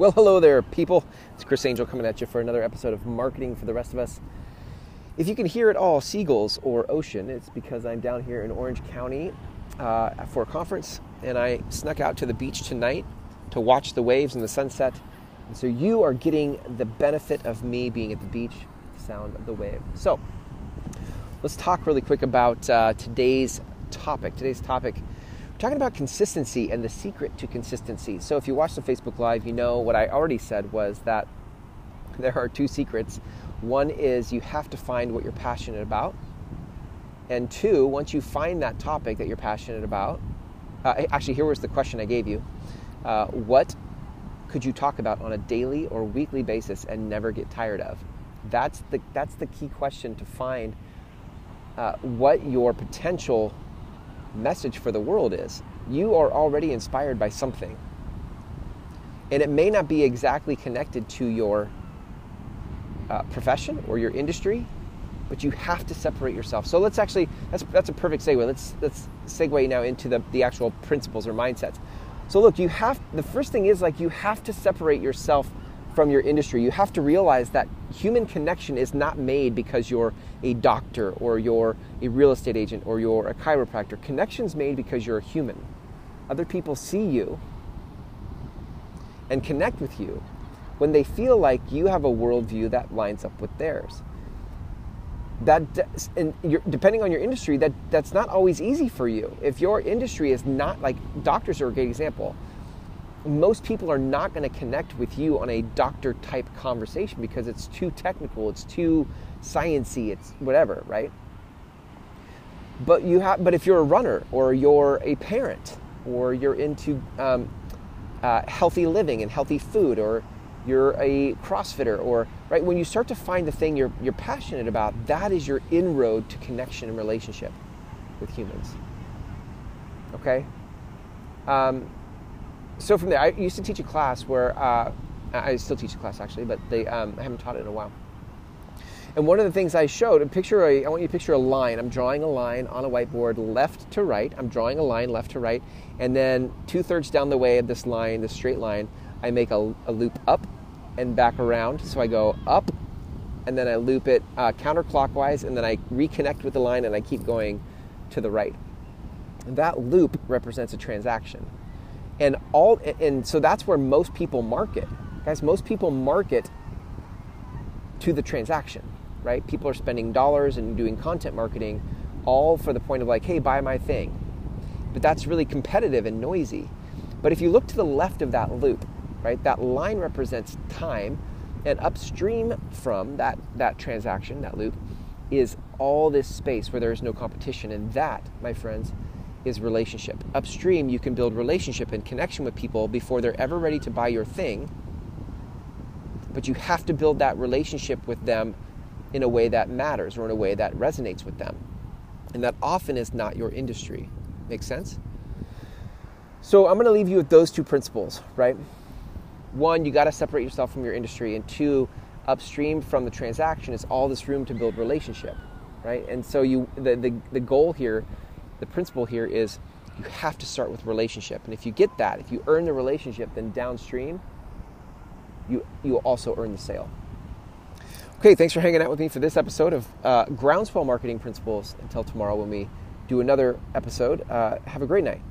Well, hello there, people. It's Chris Angel coming at you for another episode of Marketing for the Rest of Us. If you can hear at all seagulls or ocean, it's because I'm down here in Orange County uh, for a conference, and I snuck out to the beach tonight to watch the waves and the sunset. And so you are getting the benefit of me being at the beach, sound of the wave. So let's talk really quick about uh, today's topic. Today's topic talking about consistency and the secret to consistency. So, if you watch the Facebook Live, you know what I already said was that there are two secrets. One is you have to find what you're passionate about. And two, once you find that topic that you're passionate about, uh, actually, here was the question I gave you uh, What could you talk about on a daily or weekly basis and never get tired of? That's the, that's the key question to find uh, what your potential message for the world is. You are already inspired by something. And it may not be exactly connected to your uh, profession or your industry, but you have to separate yourself. So let's actually, that's, that's a perfect segue. Let's, let's segue now into the, the actual principles or mindsets. So look, you have, the first thing is like you have to separate yourself from your industry. You have to realize that human connection is not made because you're a doctor or you're a real estate agent or you're a chiropractor. Connection's made because you're a human. Other people see you and connect with you when they feel like you have a worldview that lines up with theirs. That and depending on your industry, that that's not always easy for you. If your industry is not like doctors are a great example most people are not going to connect with you on a doctor type conversation because it's too technical, it's too sciency, it's whatever, right? But you have, but if you're a runner or you're a parent or you're into um, uh, healthy living and healthy food or you're a CrossFitter or right when you start to find the thing you're you're passionate about, that is your inroad to connection and relationship with humans. Okay. Um, so from there, I used to teach a class where uh, I still teach a class actually, but they um, I haven't taught it in a while. And one of the things I showed, picture a, I want you to picture a line. I'm drawing a line on a whiteboard left to right. I'm drawing a line left to right. And then two thirds down the way of this line, this straight line, I make a, a, loop up and back around. So I go up and then I loop it uh, counterclockwise and then I reconnect with the line and I keep going to the right. And that loop represents a transaction and all and so that's where most people market. Guys most people market to the transaction right? People are spending dollars and doing content marketing all for the point of like hey buy my thing. But that's really competitive and noisy. But if you look to the left of that loop right that line represents time and upstream from that that transaction that loop is all this space where there is no competition. And that my friends is relationship. Upstream, you can build relationship and connection with people before they're ever ready to buy your thing. But you have to build that relationship with them in a way that matters or in a way that resonates with them. And that often is not your industry. Make sense? So I'm going to leave you with those two principles, right? One, you got to separate yourself from your industry. And two, upstream from the transaction is all this room to build relationship, right? And so you the, the, the goal here the principle here is you have to start with relationship. And if you get that, if you earn the relationship, then downstream, you, you will also earn the sale. Okay, thanks for hanging out with me for this episode of uh, Groundswell Marketing Principles. Until tomorrow when we do another episode, uh, have a great night.